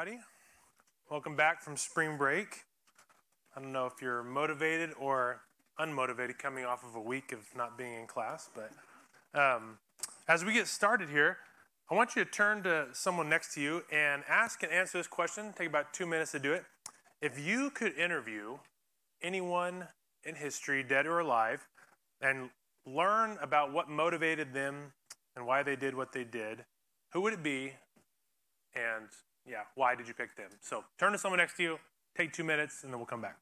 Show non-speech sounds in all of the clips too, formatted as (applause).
everybody. Welcome back from spring break. I don't know if you're motivated or unmotivated coming off of a week of not being in class, but um, as we get started here, I want you to turn to someone next to you and ask and answer this question. Take about two minutes to do it. If you could interview anyone in history, dead or alive, and learn about what motivated them and why they did what they did, who would it be? And yeah, why did you pick them? So turn to someone next to you, take two minutes, and then we'll come back.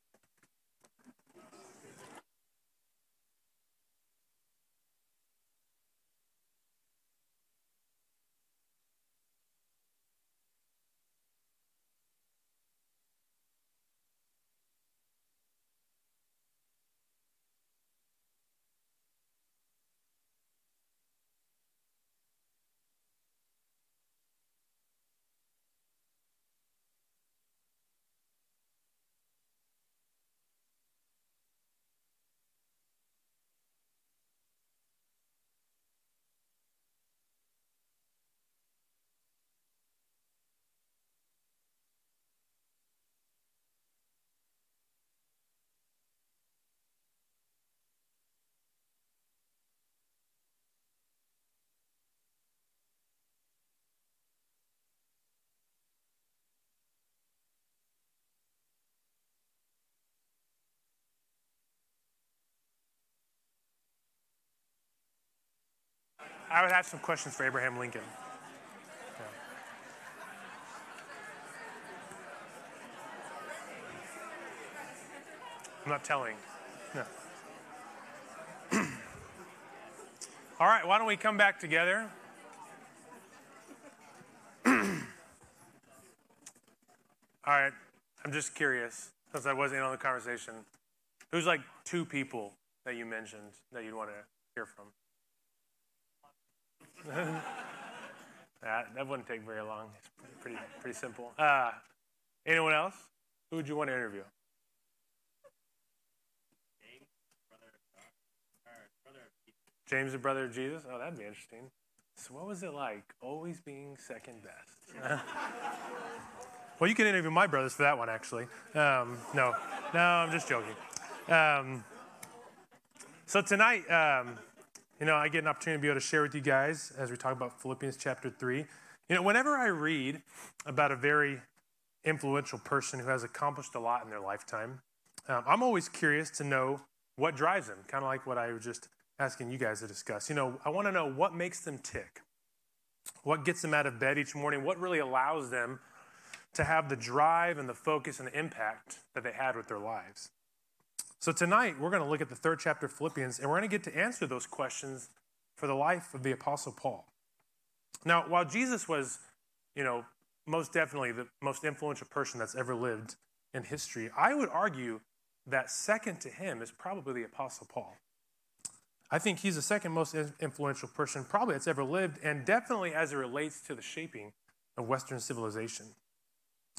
I would have some questions for Abraham Lincoln. Yeah. I'm not telling. No. (clears throat) All right, why don't we come back together? (clears throat) All right, I'm just curious, since I wasn't in on the conversation. Who's like two people that you mentioned that you'd want to hear from? (laughs) that, that wouldn't take very long. It's pretty, pretty simple. Uh, anyone else? Who would you want to interview? James, the brother of Jesus? Oh, that'd be interesting. So, what was it like always being second best? (laughs) well, you can interview my brothers for that one, actually. Um, no, no, I'm just joking. Um, so, tonight, um, you know, I get an opportunity to be able to share with you guys as we talk about Philippians chapter 3. You know, whenever I read about a very influential person who has accomplished a lot in their lifetime, um, I'm always curious to know what drives them, kind of like what I was just asking you guys to discuss. You know, I want to know what makes them tick, what gets them out of bed each morning, what really allows them to have the drive and the focus and the impact that they had with their lives. So tonight, we're going to look at the third chapter of Philippians, and we're going to get to answer those questions for the life of the Apostle Paul. Now, while Jesus was, you know, most definitely the most influential person that's ever lived in history, I would argue that second to him is probably the Apostle Paul. I think he's the second most influential person probably that's ever lived, and definitely as it relates to the shaping of Western civilization.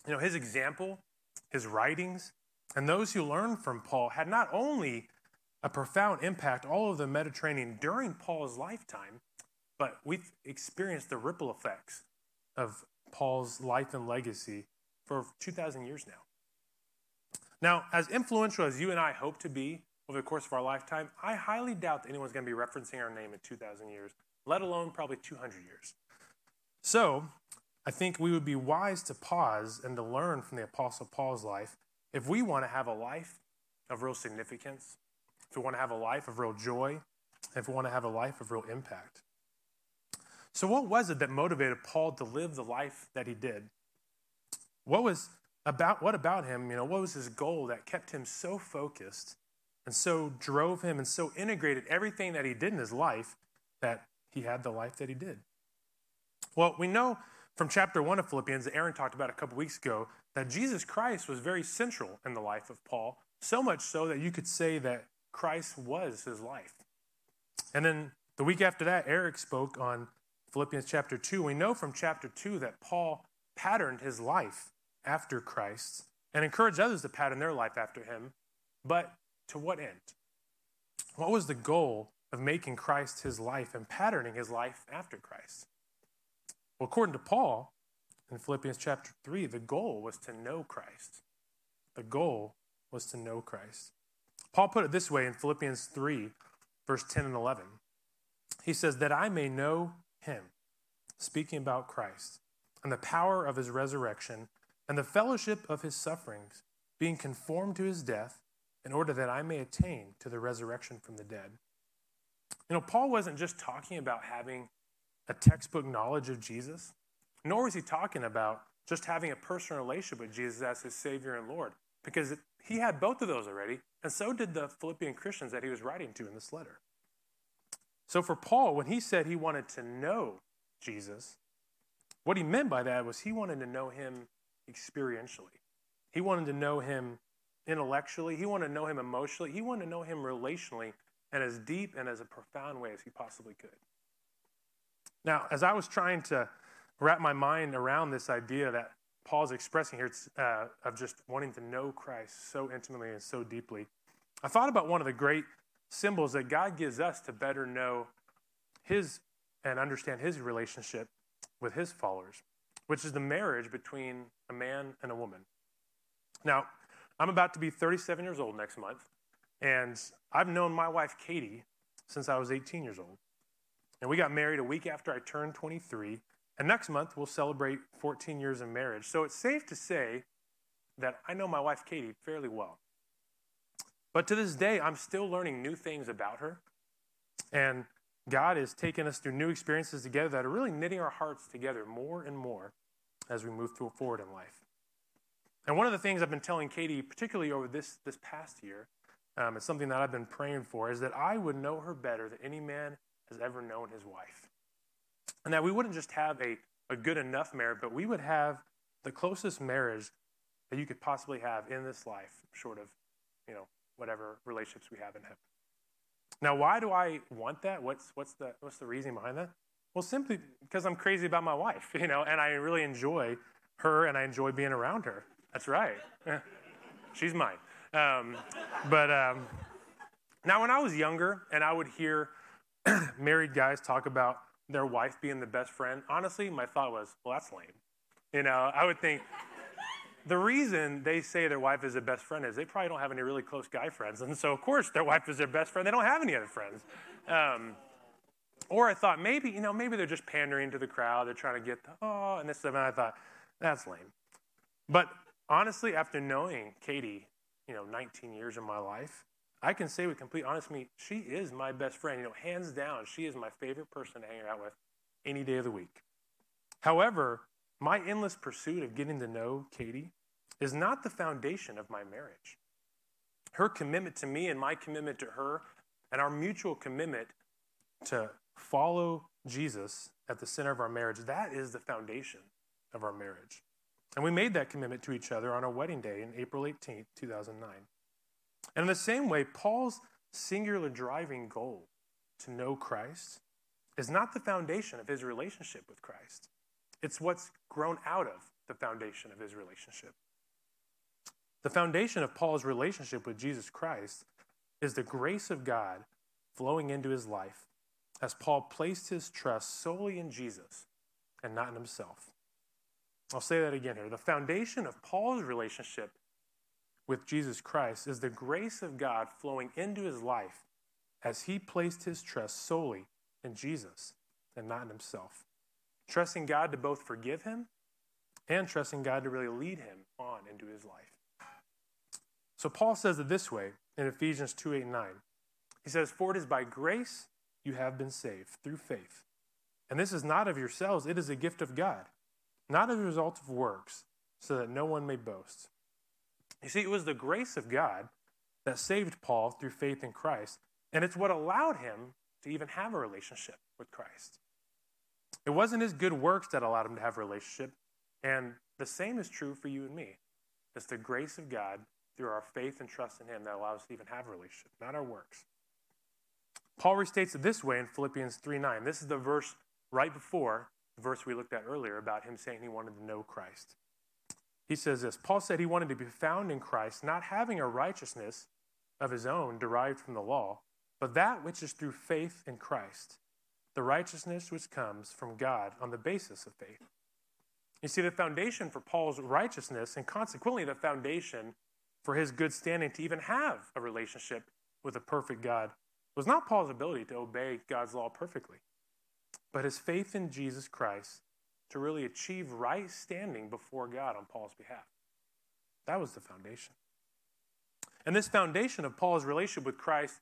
You know, his example, his writings, and those who learned from Paul had not only a profound impact all over the Mediterranean during Paul's lifetime, but we've experienced the ripple effects of Paul's life and legacy for 2,000 years now. Now, as influential as you and I hope to be over the course of our lifetime, I highly doubt that anyone's going to be referencing our name in 2,000 years, let alone probably 200 years. So, I think we would be wise to pause and to learn from the Apostle Paul's life if we want to have a life of real significance, if we want to have a life of real joy, if we want to have a life of real impact. So, what was it that motivated Paul to live the life that he did? What was about what about him, you know, what was his goal that kept him so focused and so drove him and so integrated everything that he did in his life that he had the life that he did? Well, we know from chapter 1 of Philippians that Aaron talked about a couple weeks ago that Jesus Christ was very central in the life of Paul, so much so that you could say that Christ was his life. And then the week after that, Eric spoke on Philippians chapter 2. We know from chapter 2 that Paul patterned his life after Christ and encouraged others to pattern their life after him. But to what end? What was the goal of making Christ his life and patterning his life after Christ? Well, according to Paul, in Philippians chapter 3, the goal was to know Christ. The goal was to know Christ. Paul put it this way in Philippians 3, verse 10 and 11. He says, That I may know him, speaking about Christ, and the power of his resurrection, and the fellowship of his sufferings, being conformed to his death, in order that I may attain to the resurrection from the dead. You know, Paul wasn't just talking about having a textbook knowledge of Jesus, nor was he talking about just having a personal relationship with Jesus as his Savior and Lord, because he had both of those already, and so did the Philippian Christians that he was writing to in this letter. So for Paul, when he said he wanted to know Jesus, what he meant by that was he wanted to know him experientially. He wanted to know him intellectually, he wanted to know him emotionally, he wanted to know him relationally in as deep and as a profound way as he possibly could. Now, as I was trying to wrap my mind around this idea that Paul's expressing here uh, of just wanting to know Christ so intimately and so deeply, I thought about one of the great symbols that God gives us to better know His and understand His relationship with His followers, which is the marriage between a man and a woman. Now, I'm about to be 37 years old next month, and I've known my wife, Katie, since I was 18 years old. And we got married a week after I turned 23. And next month, we'll celebrate 14 years of marriage. So it's safe to say that I know my wife, Katie, fairly well. But to this day, I'm still learning new things about her. And God is taking us through new experiences together that are really knitting our hearts together more and more as we move forward in life. And one of the things I've been telling Katie, particularly over this, this past year, um, it's something that I've been praying for, is that I would know her better than any man has ever known his wife. And that we wouldn't just have a, a good enough marriage, but we would have the closest marriage that you could possibly have in this life, short of, you know, whatever relationships we have in heaven. Now, why do I want that? What's, what's, the, what's the reason behind that? Well, simply because I'm crazy about my wife, (laughs) you know, and I really enjoy her and I enjoy being around her. That's right. (laughs) She's mine. Um, but um, now, when I was younger and I would hear (clears throat) married guys talk about their wife being the best friend, honestly, my thought was, well, that's lame. You know, I would think the reason they say their wife is their best friend is they probably don't have any really close guy friends. And so, of course, their wife is their best friend. They don't have any other friends. Um, or I thought maybe, you know, maybe they're just pandering to the crowd. They're trying to get, the, oh, and this stuff. And I thought, that's lame. But honestly, after knowing Katie, you know, 19 years of my life, I can say with complete honesty, she is my best friend. You know, hands down, she is my favorite person to hang out with any day of the week. However, my endless pursuit of getting to know Katie is not the foundation of my marriage. Her commitment to me and my commitment to her, and our mutual commitment to follow Jesus at the center of our marriage, that is the foundation of our marriage. And we made that commitment to each other on our wedding day in April 18th, 2009. And in the same way, Paul's singular driving goal to know Christ is not the foundation of his relationship with Christ. It's what's grown out of the foundation of his relationship. The foundation of Paul's relationship with Jesus Christ is the grace of God flowing into his life as Paul placed his trust solely in Jesus and not in himself. I'll say that again here. The foundation of Paul's relationship with Jesus Christ is the grace of God flowing into his life as he placed his trust solely in Jesus and not in himself. Trusting God to both forgive him and trusting God to really lead him on into his life. So Paul says it this way in Ephesians 2 8 and 9. He says, For it is by grace you have been saved through faith. And this is not of yourselves, it is a gift of God not as a result of works, so that no one may boast. You see, it was the grace of God that saved Paul through faith in Christ, and it's what allowed him to even have a relationship with Christ. It wasn't his good works that allowed him to have a relationship, and the same is true for you and me. It's the grace of God through our faith and trust in him that allows us to even have a relationship, not our works. Paul restates it this way in Philippians 3 9. This is the verse right before the verse we looked at earlier about him saying he wanted to know Christ. He says this Paul said he wanted to be found in Christ, not having a righteousness of his own derived from the law, but that which is through faith in Christ, the righteousness which comes from God on the basis of faith. You see, the foundation for Paul's righteousness, and consequently the foundation for his good standing to even have a relationship with a perfect God, was not Paul's ability to obey God's law perfectly, but his faith in Jesus Christ to really achieve right standing before God on Paul's behalf. That was the foundation. And this foundation of Paul's relationship with Christ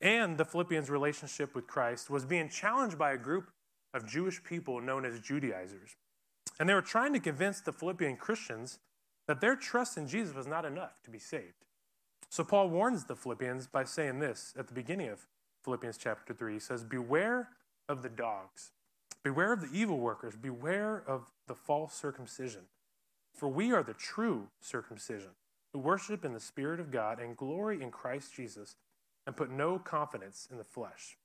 and the Philippians' relationship with Christ was being challenged by a group of Jewish people known as Judaizers. And they were trying to convince the Philippian Christians that their trust in Jesus was not enough to be saved. So Paul warns the Philippians by saying this at the beginning of Philippians chapter 3. He says, Beware of the dogs, beware of the evil workers, beware of the false circumcision. For we are the true circumcision, who worship in the Spirit of God and glory in Christ Jesus, and put no confidence in the flesh.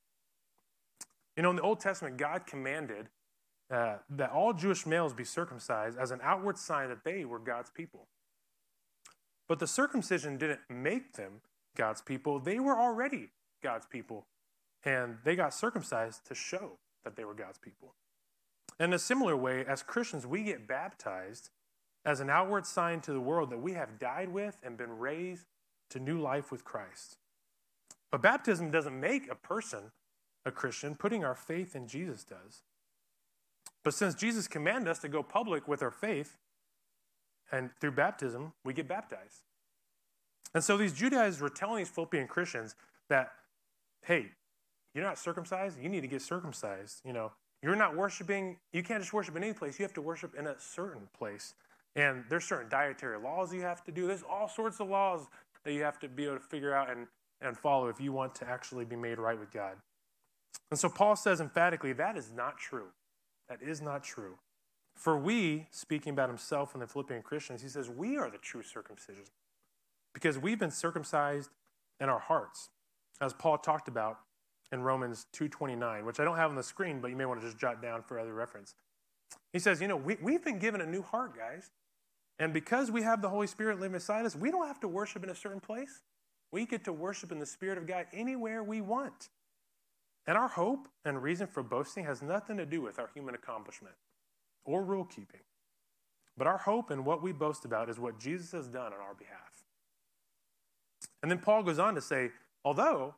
You know, in the Old Testament, God commanded uh, that all Jewish males be circumcised as an outward sign that they were God's people. But the circumcision didn't make them God's people, they were already God's people. And they got circumcised to show that they were God's people. In a similar way, as Christians, we get baptized as an outward sign to the world that we have died with and been raised to new life with Christ. But baptism doesn't make a person a Christian, putting our faith in Jesus does. But since Jesus commanded us to go public with our faith, and through baptism, we get baptized. And so these Judaizers were telling these Philippian Christians that, hey, you're not circumcised, you need to get circumcised. You know, you're not worshiping, you can't just worship in any place, you have to worship in a certain place. And there's certain dietary laws you have to do. There's all sorts of laws that you have to be able to figure out and, and follow if you want to actually be made right with God. And so Paul says emphatically that is not true. That is not true. For we, speaking about himself and the Philippian Christians, he says, we are the true circumcision because we've been circumcised in our hearts, as Paul talked about in Romans 2.29, which I don't have on the screen, but you may want to just jot down for other reference. He says, you know, we, we've been given a new heart, guys. And because we have the Holy Spirit living inside us, we don't have to worship in a certain place. We get to worship in the Spirit of God anywhere we want. And our hope and reason for boasting has nothing to do with our human accomplishment or rule keeping. But our hope and what we boast about is what Jesus has done on our behalf. And then Paul goes on to say, although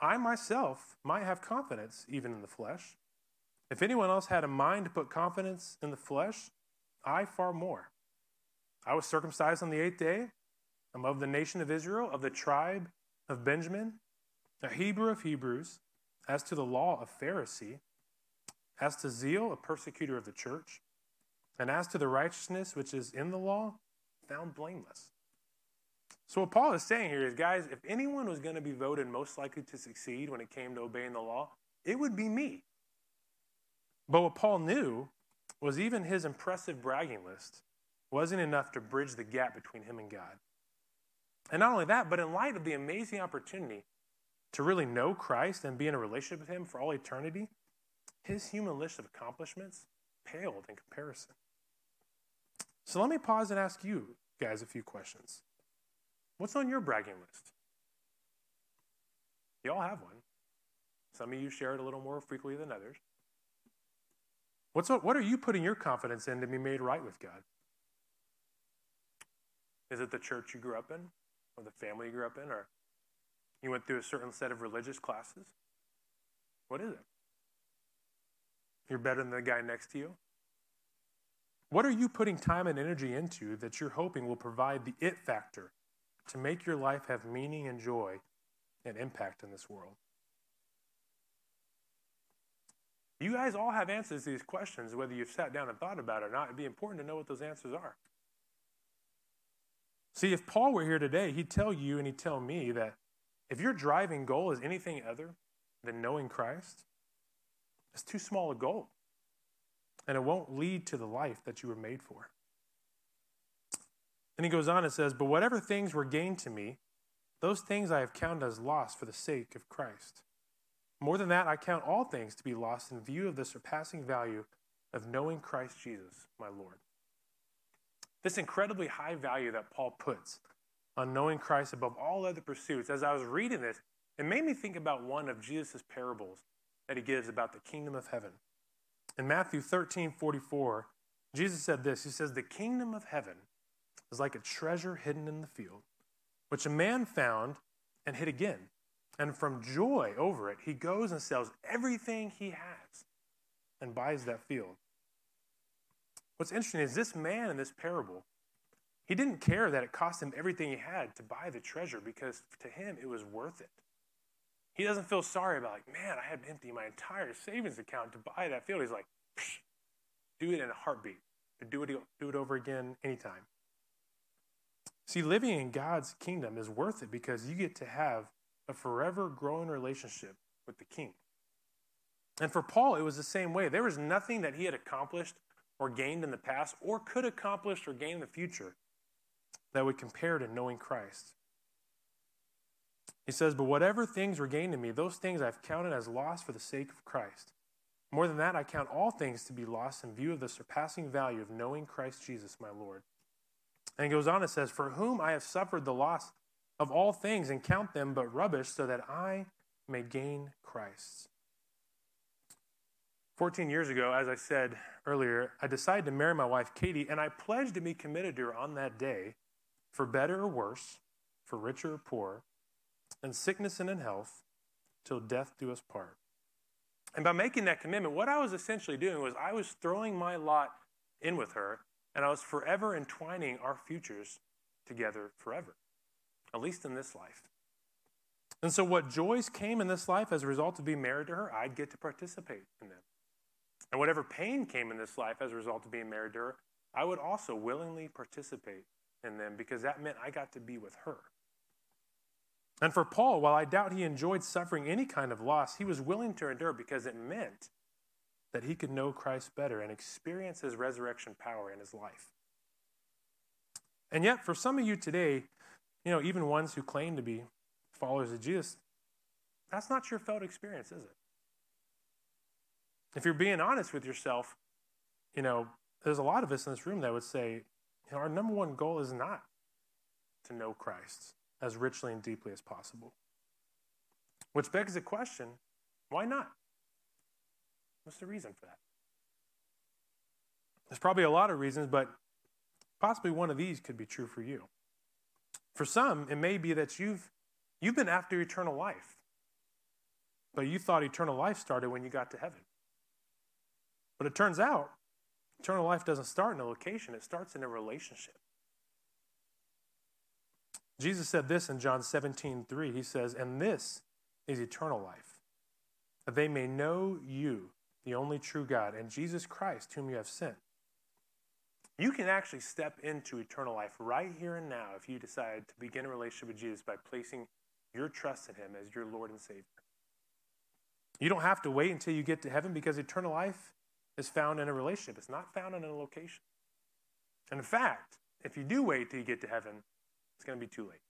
I myself might have confidence even in the flesh, if anyone else had a mind to put confidence in the flesh, I far more. I was circumcised on the eighth day. I'm of the nation of Israel, of the tribe of Benjamin, a Hebrew of Hebrews as to the law, a Pharisee, as to zeal, a persecutor of the church, and as to the righteousness which is in the law, found blameless. So, what Paul is saying here is, guys, if anyone was going to be voted most likely to succeed when it came to obeying the law, it would be me. But what Paul knew was even his impressive bragging list wasn't enough to bridge the gap between him and God. And not only that, but in light of the amazing opportunity to really know Christ and be in a relationship with Him for all eternity, his human list of accomplishments paled in comparison. So let me pause and ask you guys a few questions. What's on your bragging list? You all have one. Some of you share it a little more frequently than others. What's, what are you putting your confidence in to be made right with God? Is it the church you grew up in, or the family you grew up in, or you went through a certain set of religious classes? What is it? You're better than the guy next to you? What are you putting time and energy into that you're hoping will provide the it factor to make your life have meaning and joy and impact in this world? You guys all have answers to these questions, whether you've sat down and thought about it or not. It'd be important to know what those answers are. See, if Paul were here today, he'd tell you and he'd tell me that if your driving goal is anything other than knowing Christ, it's too small a goal. And it won't lead to the life that you were made for. And he goes on and says, But whatever things were gained to me, those things I have counted as loss for the sake of Christ. More than that, I count all things to be lost in view of the surpassing value of knowing Christ Jesus, my Lord. This incredibly high value that Paul puts on knowing Christ above all other pursuits, as I was reading this, it made me think about one of Jesus' parables that he gives about the kingdom of heaven. In Matthew 13 44, Jesus said this He says, The kingdom of heaven is like a treasure hidden in the field, which a man found and hid again. And from joy over it, he goes and sells everything he has and buys that field. What's interesting is this man in this parable, he didn't care that it cost him everything he had to buy the treasure because to him it was worth it. He doesn't feel sorry about, like, man, I had to empty my entire savings account to buy that field. He's like, do it in a heartbeat. Do it, do it over again anytime. See, living in God's kingdom is worth it because you get to have a forever growing relationship with the king. And for Paul, it was the same way. There was nothing that he had accomplished or gained in the past or could accomplish or gain in the future that would compare to knowing Christ. He says, But whatever things were gained to me, those things I've counted as loss for the sake of Christ. More than that, I count all things to be lost in view of the surpassing value of knowing Christ Jesus, my Lord. And he goes on and says, For whom I have suffered the loss of all things and count them but rubbish, so that I may gain Christ. 14 years ago, as I said earlier, I decided to marry my wife, Katie, and I pledged to be committed to her on that day, for better or worse, for richer or poorer, in sickness and in health, till death do us part. And by making that commitment, what I was essentially doing was I was throwing my lot in with her, and I was forever entwining our futures together forever, at least in this life. And so, what joys came in this life as a result of being married to her, I'd get to participate in them. And whatever pain came in this life as a result of being married to her, I would also willingly participate in them because that meant I got to be with her. And for Paul, while I doubt he enjoyed suffering any kind of loss, he was willing to endure because it meant that he could know Christ better and experience his resurrection power in his life. And yet, for some of you today, you know, even ones who claim to be followers of Jesus, that's not your felt experience, is it? If you're being honest with yourself, you know, there's a lot of us in this room that would say, you know, our number one goal is not to know Christ as richly and deeply as possible. Which begs the question why not? What's the reason for that? There's probably a lot of reasons, but possibly one of these could be true for you. For some, it may be that you've, you've been after eternal life, but you thought eternal life started when you got to heaven. But it turns out, eternal life doesn't start in a location, it starts in a relationship. Jesus said this in John 17, 3. He says, And this is eternal life, that they may know you, the only true God, and Jesus Christ, whom you have sent. You can actually step into eternal life right here and now if you decide to begin a relationship with Jesus by placing your trust in Him as your Lord and Savior. You don't have to wait until you get to heaven because eternal life is found in a relationship, it's not found in a location. And in fact, if you do wait till you get to heaven, it's going to be too late.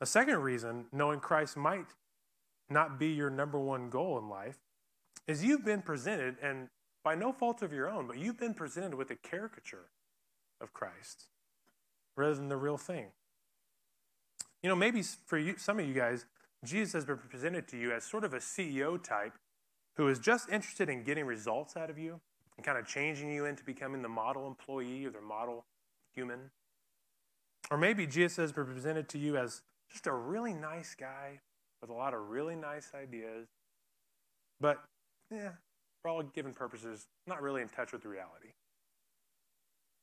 A second reason knowing Christ might not be your number one goal in life is you've been presented, and by no fault of your own, but you've been presented with a caricature of Christ rather than the real thing. You know, maybe for you, some of you guys, Jesus has been presented to you as sort of a CEO type who is just interested in getting results out of you and kind of changing you into becoming the model employee or the model human. Or maybe Jesus has been presented to you as just a really nice guy with a lot of really nice ideas, but yeah, for all given purposes, not really in touch with reality.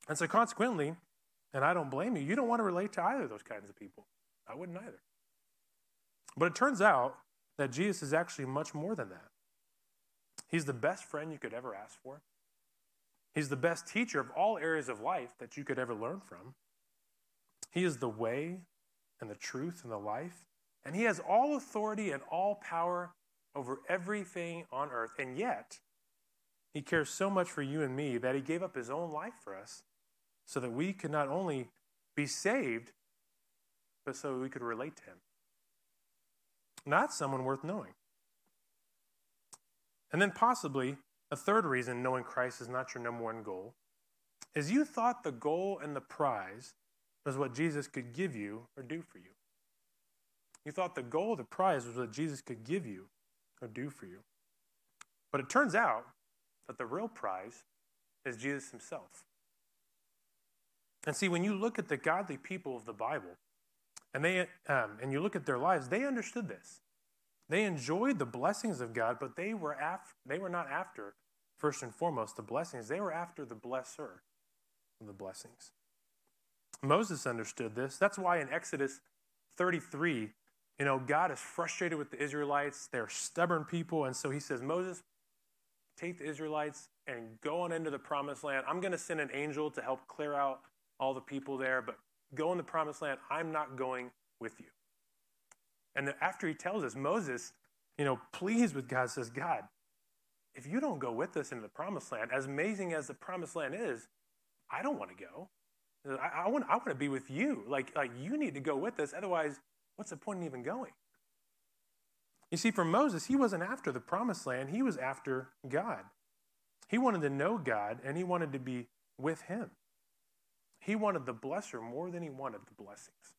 And so, consequently, and I don't blame you, you don't want to relate to either of those kinds of people. I wouldn't either. But it turns out that Jesus is actually much more than that. He's the best friend you could ever ask for. He's the best teacher of all areas of life that you could ever learn from. He is the way and the truth and the life. And He has all authority and all power over everything on earth. And yet, He cares so much for you and me that He gave up His own life for us so that we could not only be saved, but so we could relate to Him. Not someone worth knowing. And then, possibly, a third reason knowing Christ is not your number one goal is you thought the goal and the prize was what Jesus could give you or do for you. You thought the goal, of the prize, was what Jesus could give you or do for you. But it turns out that the real prize is Jesus himself. And see, when you look at the godly people of the Bible, and they um, and you look at their lives, they understood this. They enjoyed the blessings of God, but they were after, they were not after first and foremost the blessings. They were after the blesser of the blessings. Moses understood this. That's why in Exodus 33, you know, God is frustrated with the Israelites. They're stubborn people. And so he says, Moses, take the Israelites and go on into the promised land. I'm going to send an angel to help clear out all the people there, but go in the promised land. I'm not going with you. And after he tells us, Moses, you know, pleased with God, says, God, if you don't go with us into the promised land, as amazing as the promised land is, I don't want to go. I, I, want, I want to be with you. Like, like you need to go with us. Otherwise, what's the point in even going? You see, for Moses, he wasn't after the promised land, he was after God. He wanted to know God and he wanted to be with him. He wanted the blesser more than he wanted the blessings.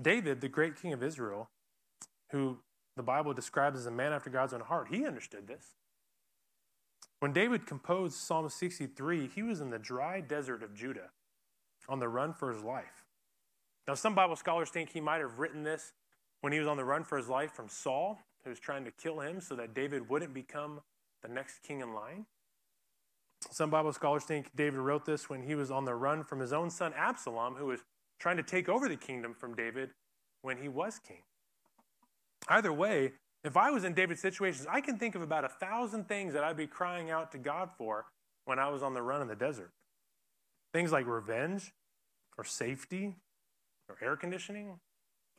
David, the great king of Israel, who the Bible describes as a man after God's own heart, he understood this. When David composed Psalm 63, he was in the dry desert of Judah on the run for his life. Now, some Bible scholars think he might have written this when he was on the run for his life from Saul, who was trying to kill him so that David wouldn't become the next king in line. Some Bible scholars think David wrote this when he was on the run from his own son Absalom, who was trying to take over the kingdom from David when he was king. Either way, if I was in David's situations, I can think of about a thousand things that I'd be crying out to God for when I was on the run in the desert. Things like revenge, or safety, or air conditioning,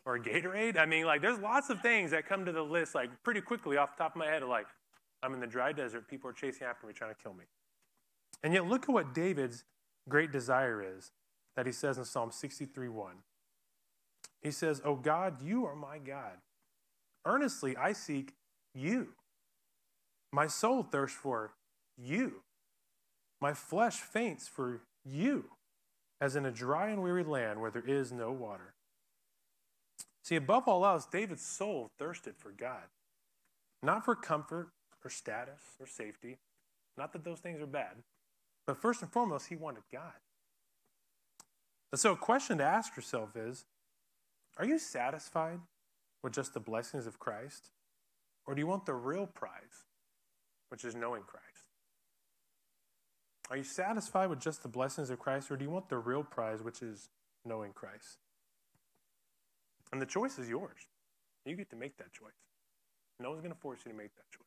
or Gatorade. I mean, like, there's lots of things that come to the list, like, pretty quickly off the top of my head, like, I'm in the dry desert, people are chasing after me, trying to kill me. And yet, look at what David's great desire is that he says in Psalm 63 1. He says, Oh God, you are my God. Earnestly I seek you. My soul thirsts for you. My flesh faints for you, as in a dry and weary land where there is no water. See, above all else, David's soul thirsted for God, not for comfort or status or safety. Not that those things are bad, but first and foremost, he wanted God. And so, a question to ask yourself is Are you satisfied with just the blessings of Christ? Or do you want the real prize, which is knowing Christ? Are you satisfied with just the blessings of Christ, or do you want the real prize, which is knowing Christ? And the choice is yours. You get to make that choice. No one's going to force you to make that choice.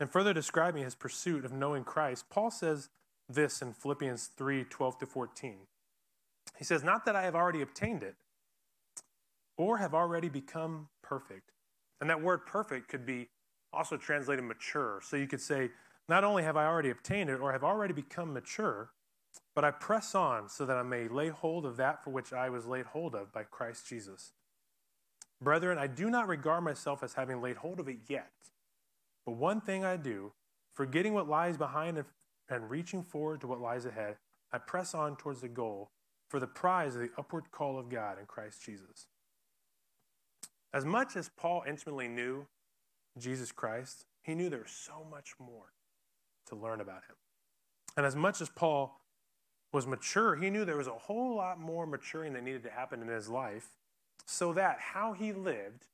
And further describing his pursuit of knowing Christ, Paul says this in Philippians 3 12 to 14. He says, Not that I have already obtained it or have already become perfect. And that word perfect could be also translated mature. So you could say, Not only have I already obtained it or have already become mature, but I press on so that I may lay hold of that for which I was laid hold of by Christ Jesus. Brethren, I do not regard myself as having laid hold of it yet. But one thing I do, forgetting what lies behind and, reaching forward to what lies ahead, I press on towards the goal for the prize of the upward call of God in Christ Jesus. As much as Paul intimately knew Jesus Christ, he knew there was so much more to learn about him. And as much as Paul was mature, he knew there was a whole lot more maturing that needed to happen in his life so that how he lived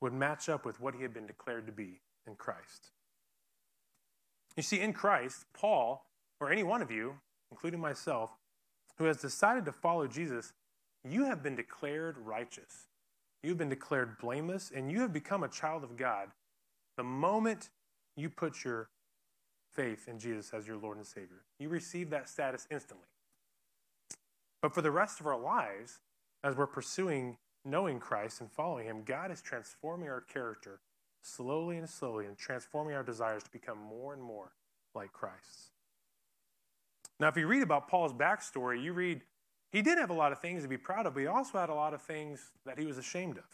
would match up with what he had been declared to be in Christ. You see, in Christ, Paul, or any one of you, including myself, who has decided to follow Jesus, you have been declared righteous. You've been declared blameless, and you have become a child of God the moment you put your faith in Jesus as your Lord and Savior. You receive that status instantly. But for the rest of our lives, as we're pursuing knowing Christ and following Him, God is transforming our character slowly and slowly and transforming our desires to become more and more like Christ. Now, if you read about Paul's backstory, you read he did have a lot of things to be proud of, but he also had a lot of things that he was ashamed of.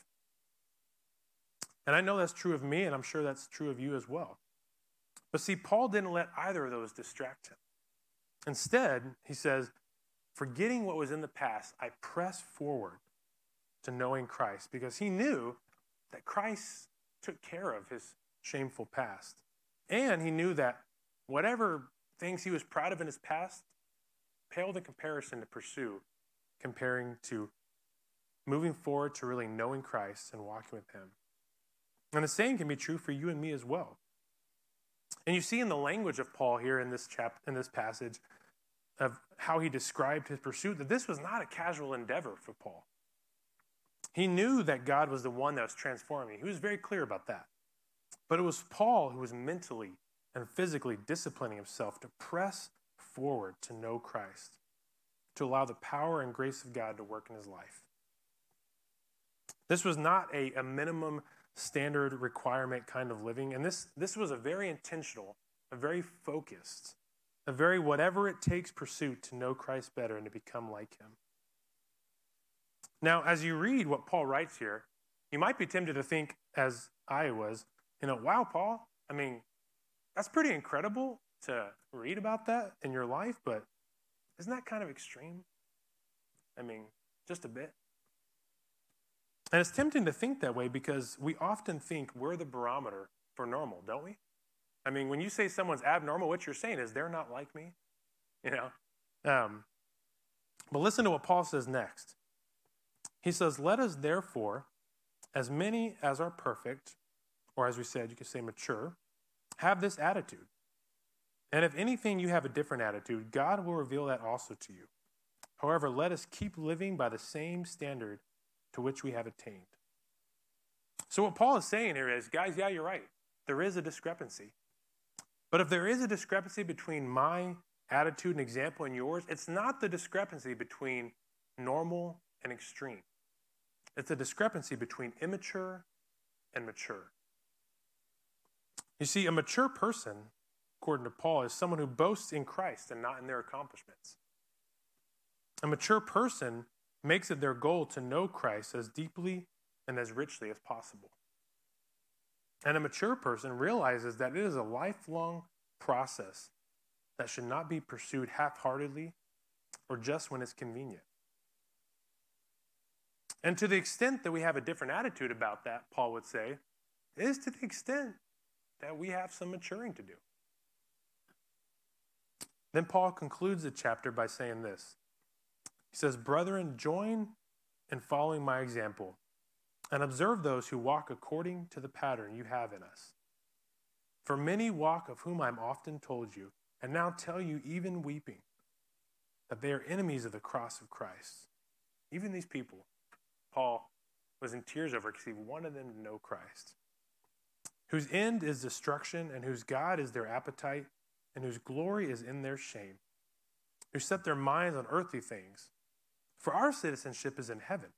And I know that's true of me, and I'm sure that's true of you as well. But see, Paul didn't let either of those distract him. Instead, he says, Forgetting what was in the past, I press forward to knowing Christ because he knew that Christ took care of his shameful past. And he knew that whatever things he was proud of in his past paled in comparison to pursue, comparing to moving forward to really knowing Christ and walking with him. And the same can be true for you and me as well. And you see in the language of Paul here in this chap in this passage of how he described his pursuit that this was not a casual endeavor for Paul. He knew that God was the one that was transforming. He was very clear about that. But it was Paul who was mentally and physically disciplining himself to press forward to know Christ, to allow the power and grace of God to work in his life. This was not a, a minimum standard requirement kind of living, and this, this was a very intentional, a very focused, a very whatever it takes pursuit to know Christ better and to become like him. Now, as you read what Paul writes here, you might be tempted to think, as I was, you know, wow, Paul, I mean, that's pretty incredible to read about that in your life, but isn't that kind of extreme? I mean, just a bit. And it's tempting to think that way because we often think we're the barometer for normal, don't we? I mean, when you say someone's abnormal, what you're saying is they're not like me, (laughs) you know? Um, but listen to what Paul says next. He says, Let us therefore, as many as are perfect, or as we said, you could say mature, have this attitude. And if anything you have a different attitude, God will reveal that also to you. However, let us keep living by the same standard to which we have attained. So, what Paul is saying here is, guys, yeah, you're right. There is a discrepancy. But if there is a discrepancy between my attitude and example and yours, it's not the discrepancy between normal and extreme. It's a discrepancy between immature and mature. You see, a mature person, according to Paul, is someone who boasts in Christ and not in their accomplishments. A mature person makes it their goal to know Christ as deeply and as richly as possible. And a mature person realizes that it is a lifelong process that should not be pursued half heartedly or just when it's convenient. And to the extent that we have a different attitude about that, Paul would say, is to the extent that we have some maturing to do. Then Paul concludes the chapter by saying this he says, Brethren, join in following my example and observe those who walk according to the pattern you have in us. For many walk of whom I am often told you, and now tell you, even weeping, that they are enemies of the cross of Christ. Even these people, Paul was in tears over because he wanted them to know Christ, whose end is destruction, and whose God is their appetite, and whose glory is in their shame, who set their minds on earthly things for our citizenship is in heaven,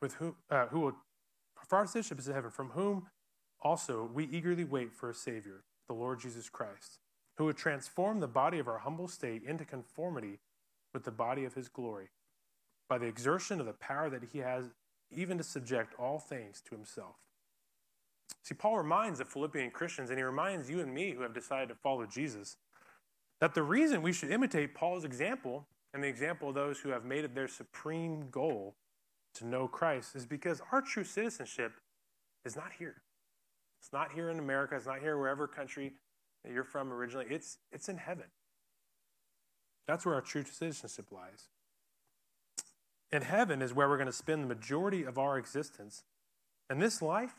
with whom, uh, who will, for our citizenship is in heaven, from whom also we eagerly wait for a Savior, the Lord Jesus Christ, who would transform the body of our humble state into conformity with the body of his glory, by the exertion of the power that he has even to subject all things to himself. See, Paul reminds the Philippian Christians, and he reminds you and me who have decided to follow Jesus, that the reason we should imitate Paul's example and the example of those who have made it their supreme goal to know Christ is because our true citizenship is not here. It's not here in America. It's not here wherever country that you're from originally. It's, it's in heaven. That's where our true citizenship lies. And heaven is where we're going to spend the majority of our existence. And this life,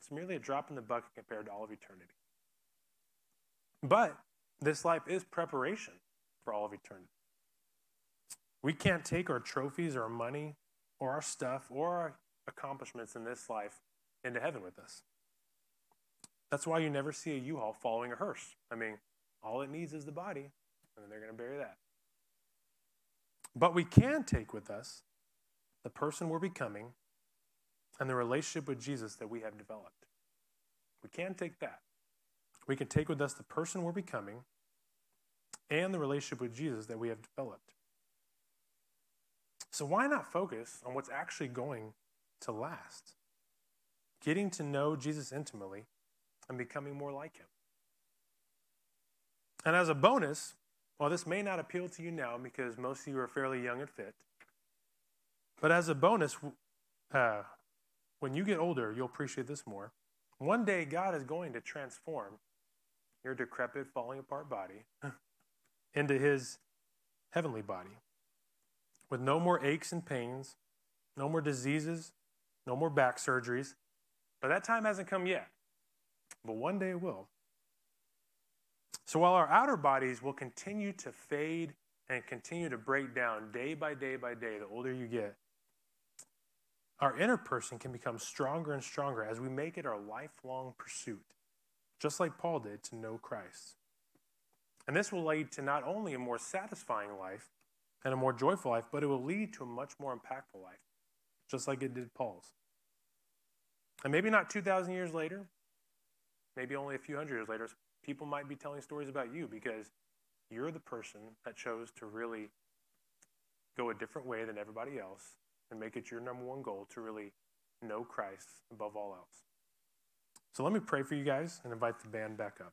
it's merely a drop in the bucket compared to all of eternity. But this life is preparation for all of eternity. We can't take our trophies or our money or our stuff or our accomplishments in this life into heaven with us. That's why you never see a U-Haul following a hearse. I mean, all it needs is the body, and then they're going to bury that. But we can take with us the person we're becoming and the relationship with Jesus that we have developed. We can take that. We can take with us the person we're becoming and the relationship with Jesus that we have developed. So why not focus on what's actually going to last? Getting to know Jesus intimately and becoming more like him. And as a bonus, while this may not appeal to you now because most of you are fairly young and fit, but as a bonus, uh, when you get older, you'll appreciate this more. One day, God is going to transform your decrepit, falling apart body (laughs) into his heavenly body with no more aches and pains, no more diseases, no more back surgeries. But that time hasn't come yet. But one day it will. So while our outer bodies will continue to fade and continue to break down day by day by day, the older you get, our inner person can become stronger and stronger as we make it our lifelong pursuit, just like Paul did to know Christ. And this will lead to not only a more satisfying life and a more joyful life, but it will lead to a much more impactful life, just like it did Paul's. And maybe not 2,000 years later, maybe only a few hundred years later, people might be telling stories about you because you're the person that chose to really go a different way than everybody else and make it your number one goal to really know Christ above all else. So let me pray for you guys and invite the band back up.